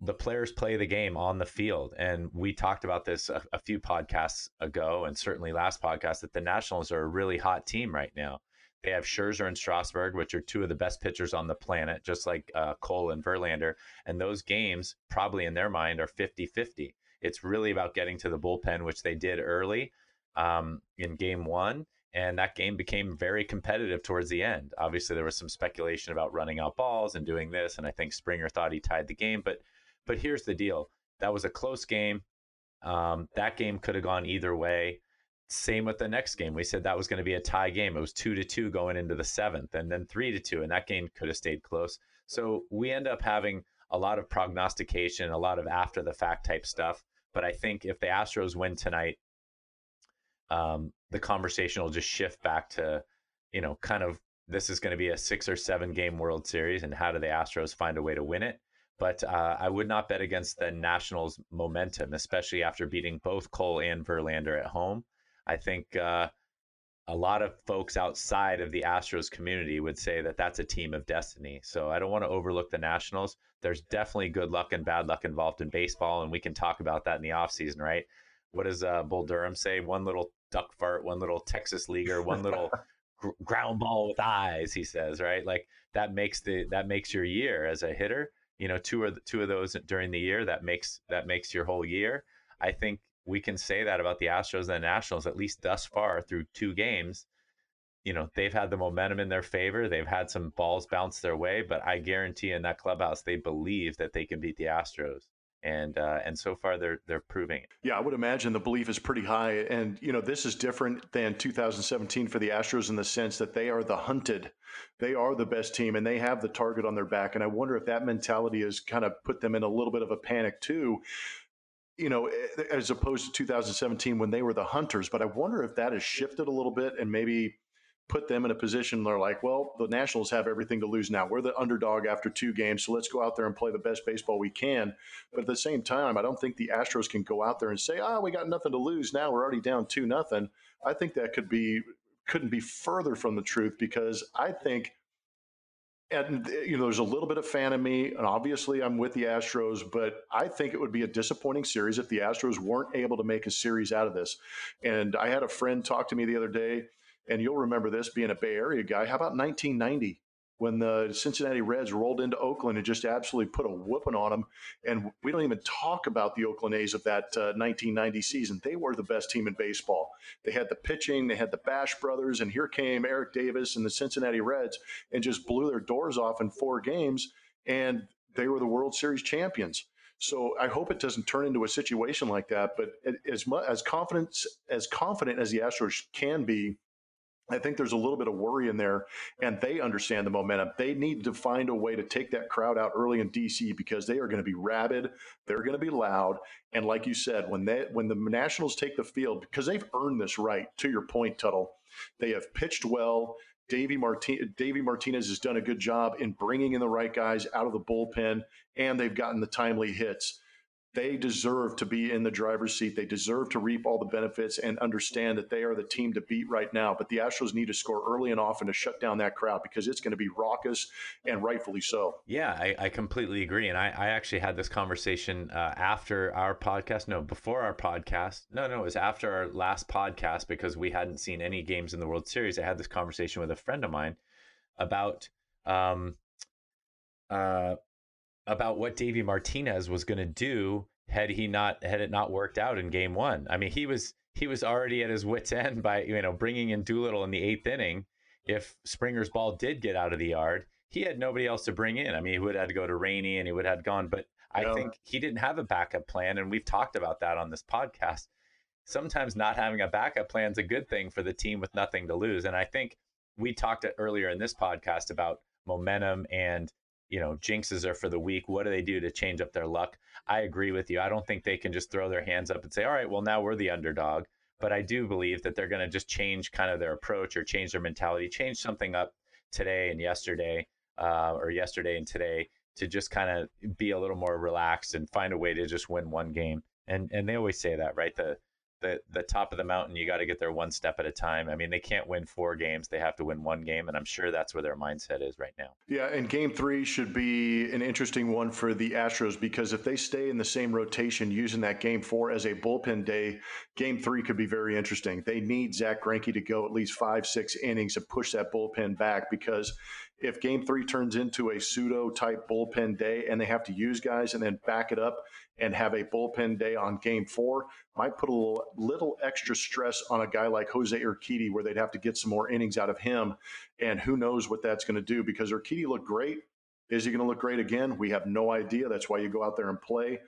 the players play the game on the field. And we talked about this a, a, few podcasts ago, and certainly last podcast, that the Nationals are a really hot team right now. They have Scherzer and Strasburg, which are two of the best pitchers on the planet, just like uh, Cole and Verlander. And those games, probably in their mind, are 50 50. It's really about getting to the bullpen, which they did early um, in game one. And that game became very competitive towards the end. Obviously, there was some speculation about running out balls and doing this. And I think Springer thought he tied the game. But but here's the deal that was a close game. Um, that game could have gone either way. Same with the next game. We said that was going to be a tie game. It was two to two going into the seventh, and then three to two, and that game could have stayed close. So we end up having a lot of prognostication, a lot of after the fact type stuff. But I think if the Astros win tonight, um, the conversation will just shift back to, you know, kind of this is going to be a six or seven game World Series, and how do the Astros find a way to win it? But uh, I would not bet against the Nationals' momentum, especially after beating both Cole and Verlander at home. I think uh, a lot of folks outside of the Astros community would say that that's a team of destiny. So I don't want to overlook the Nationals. There's definitely good luck and bad luck involved in baseball, and we can talk about that in the offseason, right? What does uh, Bull Durham say? One little duck fart, one little Texas leaguer, one little [laughs] gr- ground ball with eyes. He says, right? Like that makes the that makes your year as a hitter you know two of the, two of those during the year that makes that makes your whole year. I think we can say that about the astros and the nationals at least thus far through two games. You know they've had the momentum in their favor. They've had some balls bounce their way, but I guarantee in that clubhouse they believe that they can beat the Astros and uh, and so far they're they're proving it. Yeah, I would imagine the belief is pretty high, and you know this is different than 2017 for the Astros in the sense that they are the hunted, they are the best team, and they have the target on their back. And I wonder if that mentality has kind of put them in a little bit of a panic too. You know, as opposed to 2017 when they were the hunters. But I wonder if that has shifted a little bit, and maybe put them in a position they're like, well, the Nationals have everything to lose now. We're the underdog after two games, so let's go out there and play the best baseball we can. But at the same time, I don't think the Astros can go out there and say, oh, we got nothing to lose now. We're already down two nothing. I think that could be couldn't be further from the truth because I think and you know there's a little bit of fan in me and obviously i'm with the astros but i think it would be a disappointing series if the astros weren't able to make a series out of this and i had a friend talk to me the other day and you'll remember this being a Bay Area guy. How about 1990? when the Cincinnati Reds rolled into Oakland and just absolutely put a whooping on them. And we don't even talk about the Oakland A's of that uh, 1990 season. They were the best team in baseball. They had the pitching, they had the Bash brothers, and here came Eric Davis and the Cincinnati Reds and just blew their doors off in four games. And they were the World Series champions. So I hope it doesn't turn into a situation like that. But as much as confidence as confident as the Astros can be I think there's a little bit of worry in there, and they understand the momentum. They need to find a way to take that crowd out early in DC because they are going to be rabid, they're going to be loud, and like you said, when they when the Nationals take the field because they've earned this right. To your point, Tuttle, they have pitched well. Davey, Martin- Davey Martinez has done a good job in bringing in the right guys out of the bullpen, and they've gotten the timely hits they deserve to be in the driver's seat. They deserve to reap all the benefits and understand that they are the team to beat right now. But the Astros need to score early and often to shut down that crowd because it's going to be raucous and rightfully so. Yeah, I, I completely agree. And I, I, actually had this conversation uh, after our podcast. No, before our podcast. No, no, it was after our last podcast because we hadn't seen any games in the World Series. I had this conversation with a friend of mine about um, uh, about what Davey Martinez was going to do had he not had it not worked out in game 1. I mean, he was he was already at his wits end by, you know, bringing in Doolittle in the 8th inning. If Springer's ball did get out of the yard, he had nobody else to bring in. I mean, he would have had to go to Rainey and he would have gone, but I yeah. think he didn't have a backup plan and we've talked about that on this podcast. Sometimes not having a backup plan is a good thing for the team with nothing to lose. And I think we talked earlier in this podcast about momentum and you know, jinxes are for the weak. What do they do to change up their luck? I agree with you. I don't think they can just throw their hands up and say, all right, well, now we're the underdog. But I do believe that they're going to just change kind of their approach or change their mentality, change something up today and yesterday, uh, or yesterday and today to just kind of be a little more relaxed and find a way to just win one game. And and they always say that, right? The the the top of the mountain you got to get there one step at a time. I mean they can't win four games they have to win one game and i'm sure that's where their mindset is right now. Yeah and game three should be an interesting one for the astros because if they stay in the same rotation using that game four as a bullpen day game three could be very interesting. They need Zack greinke to go at least five six innings to push that bullpen back because if game three turns into a pseudo type bullpen day and they have to use guys and then back it up and have a bullpen day on game four might put a little, little extra stress on a guy like Jose Urquidy where they'd have to get some more innings out of him. And who knows what that's going to do because Urquidy looked great. Is he going to look great again? We have no idea. That's why you go out there and play.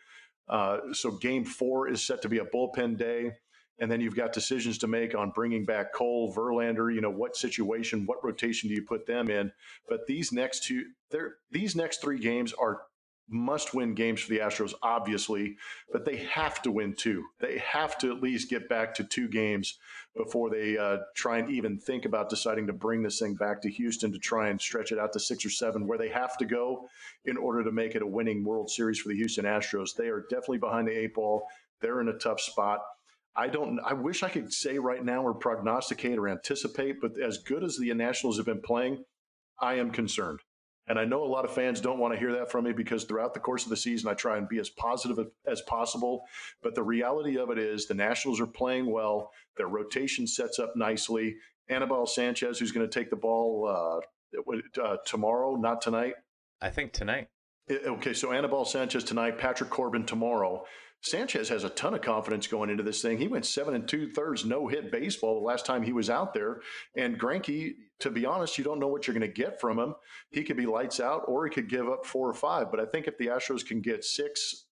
Uh, so game four is set to be a bullpen day. And then you've got decisions to make on bringing back Cole, Verlander. You know what situation, what rotation do you put them in? But these next two, these next three games are must win games for the Astros, obviously, but they have to win two. They have to at least get back to two games before they uh, try and even think about deciding to bring this thing back to Houston to try and stretch it out to six or seven, where they have to go in order to make it a winning World Series for the Houston Astros. They are definitely behind the eight ball. They're in a tough spot. I don't. I wish I could say right now or prognosticate or anticipate, but as good as the Nationals have been playing, I am concerned. And I know a lot of fans don't want to hear that from me because throughout the course of the season, I try and be as positive as possible. But the reality of it is the Nationals are playing well. Their rotation sets up nicely. Anibal Sanchez, who's going to take the ball uh, uh, tomorrow, not tonight. I think tonight. Okay, so Anibal Sanchez tonight, Patrick Corbin tomorrow. Sanchez has a ton of confidence going into this thing. He went seven and two thirds, no hit baseball the last time he was out there. And Greinke, to be honest, you don't know what you're going to get from him. He could be lights out, or he could give up four or five. But I think if the Astros can get six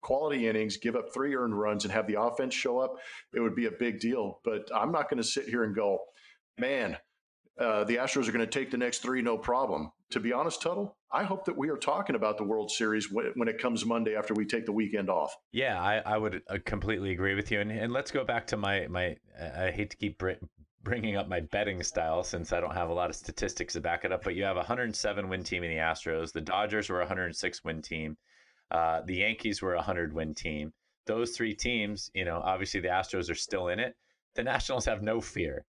quality innings, give up three earned runs, and have the offense show up, it would be a big deal. But I'm not going to sit here and go, man, uh, the Astros are going to take the next three, no problem. To be honest, Tuttle, I hope that we are talking about the World Series when, it comes Monday after we take the weekend off. Yeah, I, I would uh, completely agree with you. And, and let's go back to my my. I hate to keep bringing up my betting style since I don't have a lot of statistics to back it up. But you have a 107 win team in the Astros. The Dodgers were a 106 win team. Uh, the Yankees were a 100 win team. Those three teams, you know, obviously the Astros are still in it. The Nationals have no fear.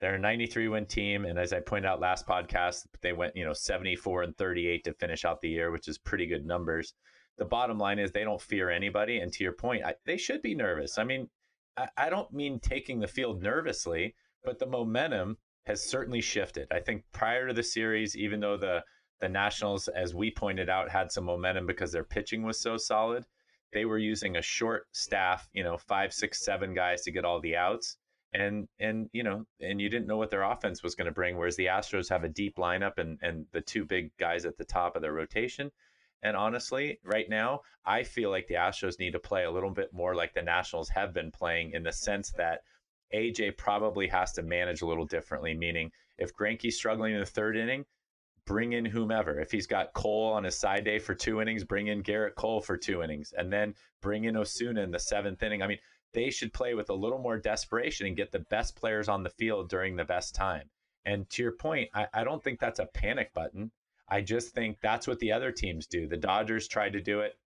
They're a 93 win team, and as I pointed out last podcast, they went you know 74 and 38 to finish out the year, which is pretty good numbers. The bottom line is they don't fear anybody, and to your point, I, they should be nervous. I mean, I, I don't mean taking the field nervously, but the momentum has certainly shifted. I think prior to the series, even though the the Nationals, as we pointed out, had some momentum because their pitching was so solid. They were using a short staff, you know, five, six, seven guys to get all the outs and and you know and you didn't know what their offense was going to bring whereas the astros have a deep lineup and and the two big guys at the top of their rotation. And honestly right now i feel like the astros need to play a little bit more like the nationals have been playing in the sense that aj probably has to manage a little differently meaning if Greinke's struggling in the third inning bring in whomever. If he's got cole on his side day for two innings bring in Gerrit cole for two innings and then bring in osuna in the seventh inning. I mean they should play with a little more desperation and get the best players on the field during the best time. And to your point, I, I don't think that's a panic button. I just think that's what the other teams do. The Dodgers tried to do it.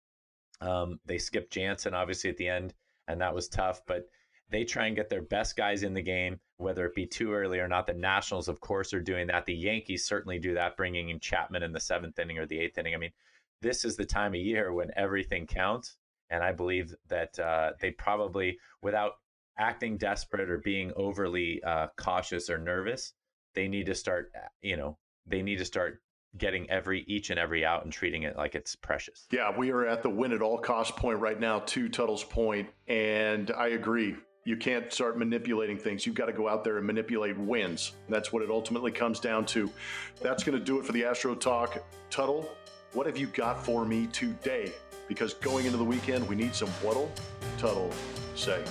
Um, they skipped Jansen, obviously, at the end, and that was tough. But they try and get their best guys in the game, whether it be too early or not. The Nationals, of course, are doing that. The Yankees certainly do that, bringing in Chapman in the seventh inning or the eighth inning. I mean, this is the time of year when everything counts. And I believe that uh, they probably, without acting desperate or being overly uh, cautious or nervous, they need to start, uh, you know, they need to start getting every each and every out and treating it like it's precious. Yeah, we are at the win at all cost point right now, to Tuttle's point, and I agree. You can't start manipulating things. You've got to go out there and manipulate wins. That's what it ultimately comes down to. That's going to do it for the Astro Talk. Tuttle, what have you got for me today? Because going into the weekend, we need some what'll Tuttle say.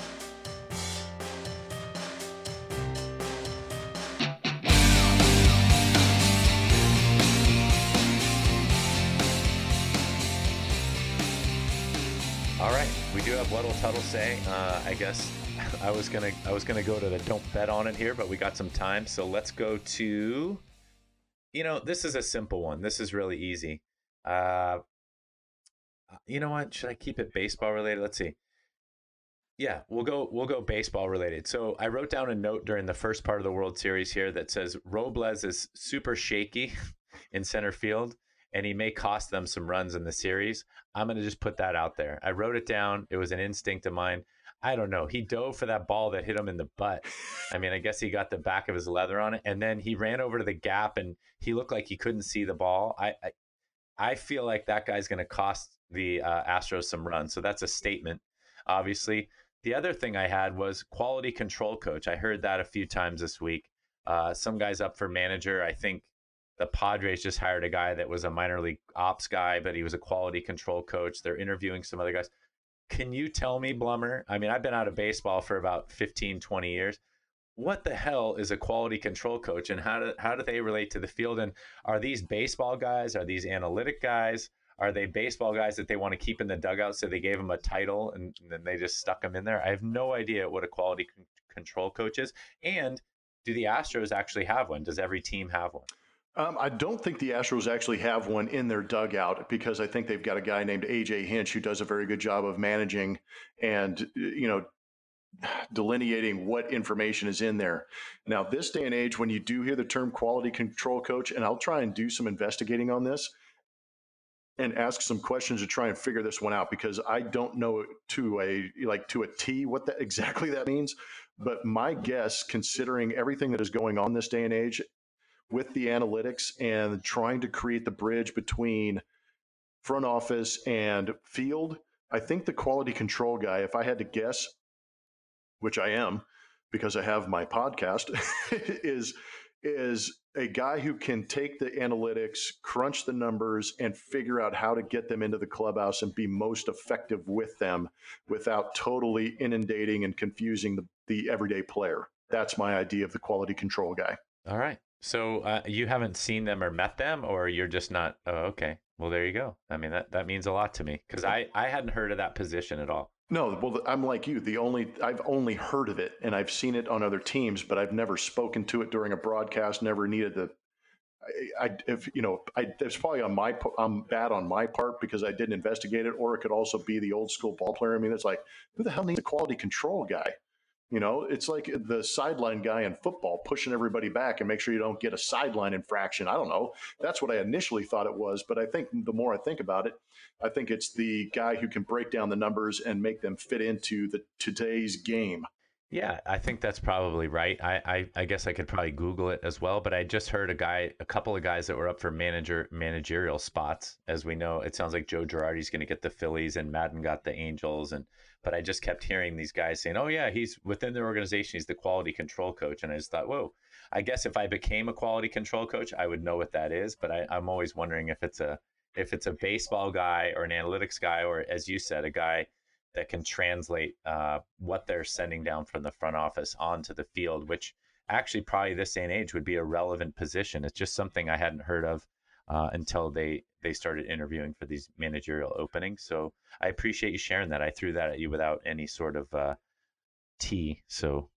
All right, we do have what'll Tuttle say. Uh, I guess [laughs] I was gonna I was gonna go to the don't bet on it here, but we got some time, so let's go to. You know, this is a simple one. This is really easy. Uh, Uh, you know what? Should I keep it baseball related? Let's see. Yeah, we'll go we'll go baseball related. So I wrote down a note during the first part of the World Series here that says Robles is super shaky [laughs] in center field and he may cost them some runs in the series. I'm going to just put that out there. I wrote it down. It was an instinct of mine. I don't know. He dove for that ball that hit him in the butt. I mean, I guess he got the back of his leather on it, and then he ran over to the gap, and he looked like he couldn't see the ball. I, I, I feel like that guy's going to cost the uh, Astros some runs. So that's a statement, obviously. The other thing I had was quality control coach. I heard that a few times this week. Uh, some guys up for manager. I think the Padres just hired a guy that was a minor league ops guy, but he was a quality control coach. They're interviewing some other guys. Can you tell me, Blummer? I mean, I've been out of baseball for about 15, 20 years. What the hell is a quality control coach and how do, how do they relate to the field? And are these baseball guys? Are these analytic guys? Are they baseball guys that they want to keep in the dugout so they gave them a title and, and then they just stuck them in there? I have no idea what a quality c- control coach is. And do the Astros actually have one? Does every team have one? Um, I don't think the Astros actually have one in their dugout because I think they've got a guy named AJ Hinch who does a very good job of managing and you know delineating what information is in there. Now, this day and age, when you do hear the term quality control coach, and I'll try and do some investigating on this, and ask some questions to try and figure this one out because I don't know to a like to a T what that [laughs] exactly that means. But my guess, considering everything that is going on this day and age with the analytics and trying to create the bridge between front office and field. I think the quality control guy, if I had to guess, which I am because I have my podcast, [laughs] is is a guy who can take the analytics, crunch the numbers, and figure out how to get them into the clubhouse and be most effective with them without totally inundating and confusing the, the everyday player. That's my idea of the quality control guy. All right. So uh, you haven't seen them or met them, or you're just not. Oh, okay. Well, there you go. I mean, that, that means a lot to me because I, I hadn't heard of that position at all. No, well, I'm like you. The only I've only heard of it and I've seen it on other teams, but I've never spoken to it during a broadcast. Never needed the. I, I if you know, I it's probably on my I'm bad on my part because I didn't investigate it, or it could also be the old school ball player. I mean, it's like who the hell needs a quality control guy? You know, it's like the sideline guy in football pushing everybody back and make sure you don't get a sideline infraction. I don't know. That's what I initially thought it was, but I think the more I think about it, I think it's the guy who can break down the numbers and make them fit into the today's game. Yeah, I think that's probably right. I, I, I, guess I could probably Google it as well, but I just heard a guy, a couple of guys that were up for manager managerial spots. As we know, it sounds like Joe Girardi's going to get the Phillies and Maddon got the Angels, and but I just kept hearing these guys saying, "Oh yeah, he's within their organization. He's the quality control coach." And I just thought, "Whoa!" I guess if I became a quality control coach, I would know what that is. But I, I'm always wondering if it's a if it's a baseball guy or an analytics guy, or as you said, a guy that can translate uh, what they're sending down from the front office onto the field, which actually probably this day and age would be a relevant position. It's just something I hadn't heard of uh, until they they started interviewing for these managerial openings. So I appreciate you sharing that. I threw that at you without any sort of uh, tea. So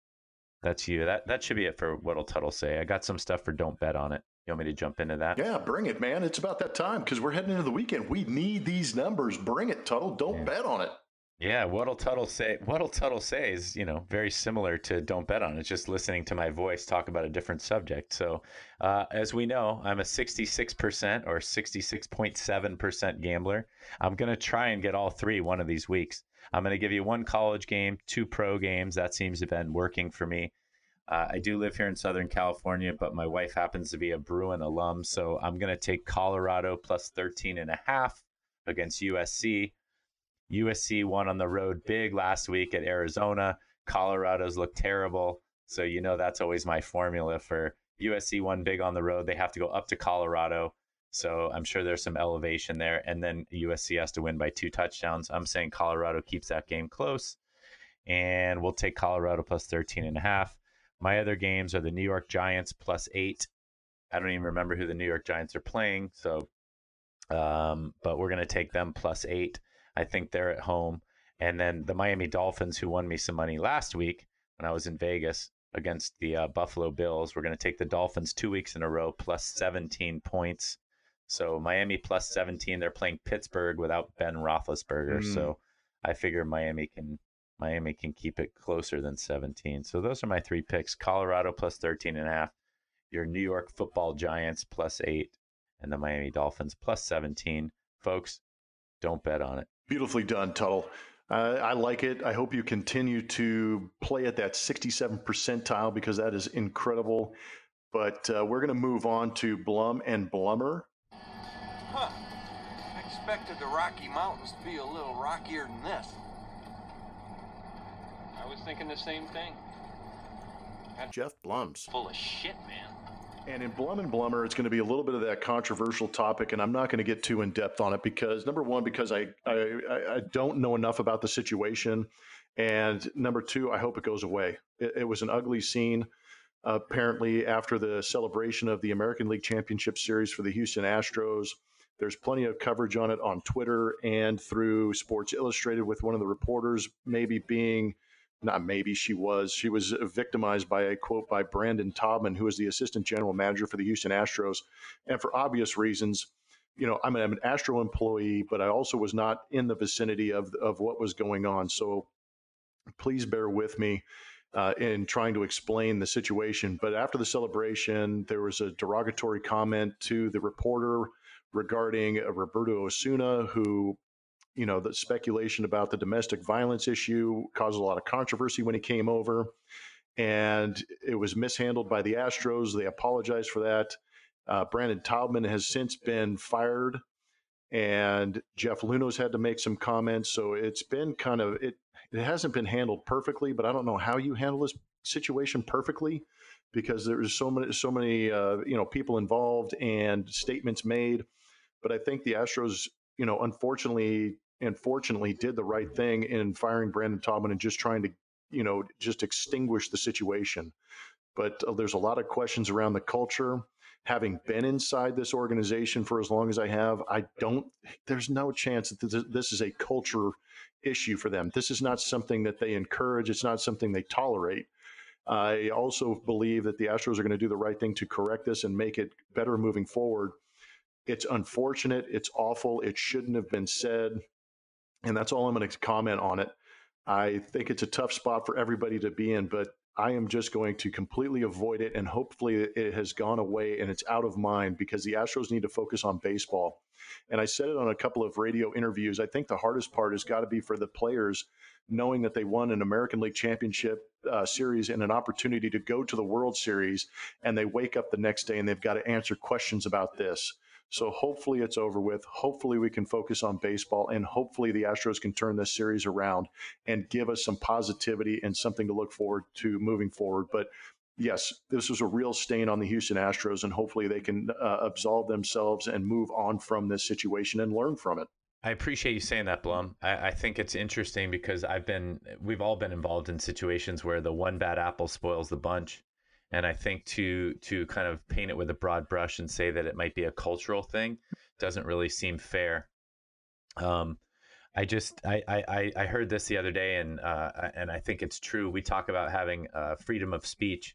that's you. That that should be it for what'll Tuttle say. I got some stuff for don't bet on it. You want me to jump into that? Yeah, bring it, man. It's about that time because we're heading into the weekend. We need these numbers. Bring it, Tuttle. Don't yeah. bet on it. Yeah, what'll Tuttle say? What'll Tuttle say is, you know, very similar to "Don't Bet on." It. It's just listening to my voice talk about a different subject. So, uh, as we know, I'm a 66% or 66.7% gambler. I'm gonna try and get all three one of these weeks. I'm gonna give you one college game, two pro games. That seems to have been working for me. Uh, I do live here in Southern California, but my wife happens to be a Bruin alum, so I'm gonna take Colorado plus 13 and a half against USC. USC won on the road big last week at Arizona. Colorado's looked terrible. So, you know, that's always my formula for USC won big on the road. They have to go up to Colorado. So I'm sure there's some elevation there. And then USC has to win by two touchdowns. I'm saying Colorado keeps that game close. And we'll take Colorado plus 13 and a half. My other games are the New York Giants plus eight. I don't even remember who the New York Giants are playing. So, um, but we're going to take them plus eight. I think they're at home. And then the Miami Dolphins, who won me some money last week when I was in Vegas against the uh, Buffalo Bills, we're going to take the Dolphins two weeks in a row plus 17 points. So Miami plus 17. They're playing Pittsburgh without Ben Roethlisberger. Mm. So I figure Miami can Miami can keep it closer than 17. So those are my three picks: Colorado plus 13 and a half, your New York Football Giants plus eight, and the Miami Dolphins plus 17. Folks, don't bet on it. Beautifully done, Tuttle. Uh, I like it. I hope you continue to play at that 67 percentile because that is incredible. But uh, we're going to move on to Blum and Blummer. Huh. I expected the Rocky Mountains to be a little rockier than this. I was thinking the same thing. Geoff Blum's. Full of shit, man. And in Blum and Blummer, it's going to be a little bit of that controversial topic, and I'm not going to get too in depth on it because number one, because I, I I don't know enough about the situation, and number two, I hope it goes away. It, it was an ugly scene. Apparently, after the celebration of the American League Championship Series for the Houston Astros, there's plenty of coverage on it on Twitter and through Sports Illustrated, with one of the reporters maybe being not maybe she was. She was victimized by a quote by Brandon Taubman who is the assistant general manager for the Houston Astros. And for obvious reasons you know I'm, I'm an Astro employee but I also was not in the vicinity of of what was going on. So please bear with me uh, in trying to explain the situation. But after the celebration there was a derogatory comment to the reporter regarding Roberto Osuna who you know, the speculation about the domestic violence issue caused a lot of controversy when he came over, and it was mishandled by the Astros. They apologized for that. Uh, Brandon Taubman has since been fired, and Jeff Luhnow's had to make some comments. So it's been kind of it. It hasn't been handled perfectly, but I don't know how you handle this situation perfectly because there's so many so many uh, you know people involved and statements made. But I think the Astros, you know, unfortunately and fortunately, did the right thing in firing Brandon Taubman and just trying to you know just extinguish the situation. But uh, there's a lot of questions around the culture having been inside this organization for as long as I have, I don't, there's no chance that this is a culture issue for them. This is not something that they encourage, it's not something they tolerate. I also believe that the Astros are going to do the right thing to correct this and make it better moving forward. It's unfortunate, it's awful, it shouldn't have been said. And that's all I'm going to comment on it. I think it's a tough spot for everybody to be in, but I am just going to completely avoid it. And hopefully it has gone away and it's out of mind because the Astros need to focus on baseball. And I said it on a couple of radio interviews. I think the hardest part has got to be for the players knowing that they won an American League Championship uh, series and an opportunity to go to the World Series. And they wake up the next day and they've got to answer questions about this. So hopefully it's over with. Hopefully we can focus on baseball and hopefully the Astros can turn this series around and give us some positivity and something to look forward to moving forward. But yes, this was a real stain on the Houston Astros and hopefully they can uh, absolve themselves and move on from this situation and learn from it. I appreciate you saying that, Blum. I, I, think it's interesting because I've been, we've all been involved in situations where the one bad apple spoils the bunch. And I think to to kind of paint it with a broad brush and say that it might be a cultural thing doesn't really seem fair. Um, I just I, I I heard this the other day and uh, and I think it's true. We talk about having uh, freedom of speech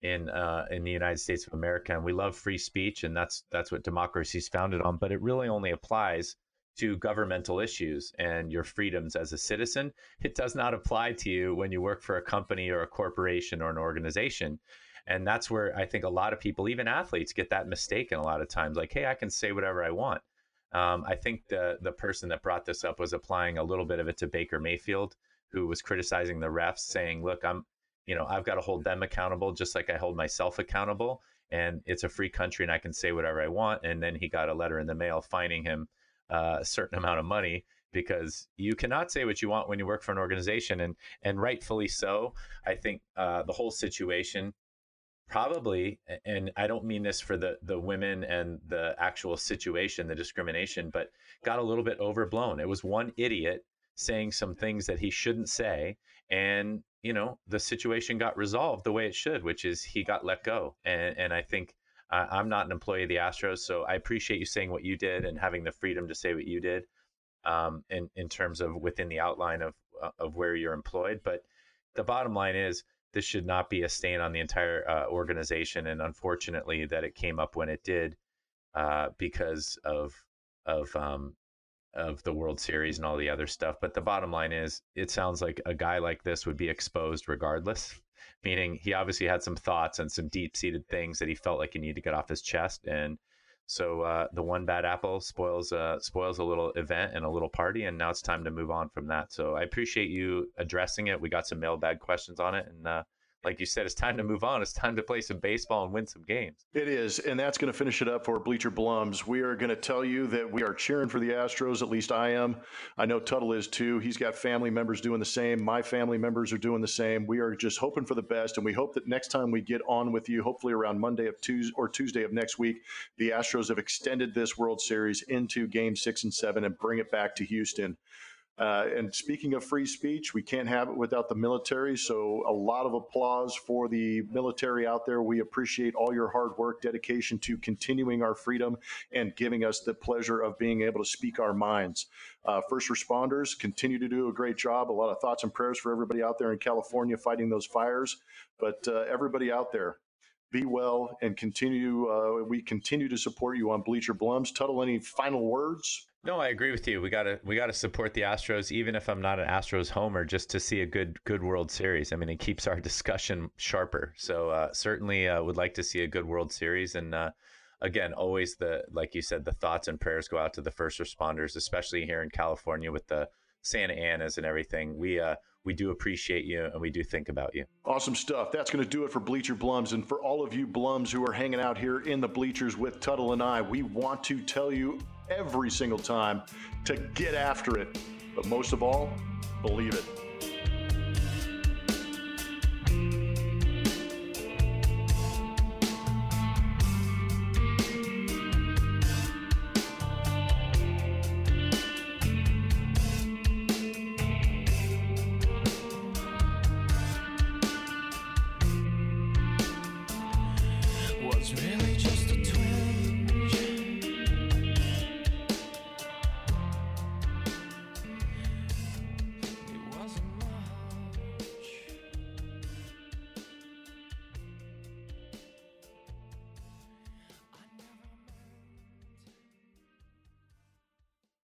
in uh, in the United States of America, and we love free speech, and that's that's what democracy is founded on. But it really only applies to governmental issues and your freedoms as a citizen. It does not apply to you when you work for a company or a corporation or an organization. And that's where I think a lot of people, even athletes, get that mistaken a lot of times. Like, hey, I can say whatever I want. Um, I think the the person that brought this up was applying a little bit of it to Baker Mayfield, who was criticizing the refs, saying, "Look, I'm, you know, I've got to hold them accountable just like I hold myself accountable, and it's a free country and I can say whatever I want." And then he got a letter in the mail fining him uh, a certain amount of money because you cannot say what you want when you work for an organization, and and rightfully so. I think uh, the whole situation probably and i don't mean this for the the women and the actual situation the discrimination but got a little bit overblown. It was one idiot saying some things that he shouldn't say and you know the situation got resolved the way it should which is he got let go and and i think uh, i'm not an employee of the astros so i appreciate you saying what you did and having the freedom to say what you did um, in in terms of within the outline of uh, of where you're employed but the bottom line is this should not be a stain on the entire uh, organization. And unfortunately, that it came up when it did uh, because of of um, of the World Series and all the other stuff. But the bottom line is, it sounds like a guy like this would be exposed regardless. [laughs] Meaning, he obviously had some thoughts and some deep seated things that he felt like he needed to get off his chest, and so uh, the one bad apple spoils uh, spoils a little event and a little party, and now it's time to move on from that. So I appreciate you addressing it. We got some mailbag questions on it, and uh, like you said, it's time to move on. It's time to play some baseball and win some games. It is, and that's going to finish it up for Bleacher Blums. We are going to tell you that we are cheering for the Astros. At least I am. I know Tuttle is too. He's got family members doing the same. My family members are doing the same. We are just hoping for the best, and we hope that next time we get on with you, hopefully around Monday of Tuesday or Tuesday of next week, the Astros have extended this World Series into Game Six and Seven and bring it back to Houston. Uh, and speaking of free speech, we can't have it without the military. So, a lot of applause for the military out there. We appreciate all your hard work, dedication to continuing our freedom and giving us the pleasure of being able to speak our minds. Uh, first responders continue to do a great job. A lot of thoughts and prayers for everybody out there in California fighting those fires. But uh, everybody out there, be well and continue. Uh, we continue to support you on Bleacher Blums. Tuttle, any final words? No, I agree with you. We gotta we gotta support the Astros, even if I'm not an Astros homer, just to see a good good World Series. I mean, it keeps our [laughs] discussion sharper. So uh, certainly uh, would like to see a good World Series. And uh, again, always the like you said, the thoughts and prayers go out to the first responders, especially here in California with the Santa Anas and everything. We uh, we do appreciate you and we do think about you. Awesome stuff. That's going to do it for Bleacher Blums. And for all of you Blums who are hanging out here in the bleachers with Tuttle and I, we want to tell you every single time to get after it. But most of all, believe it.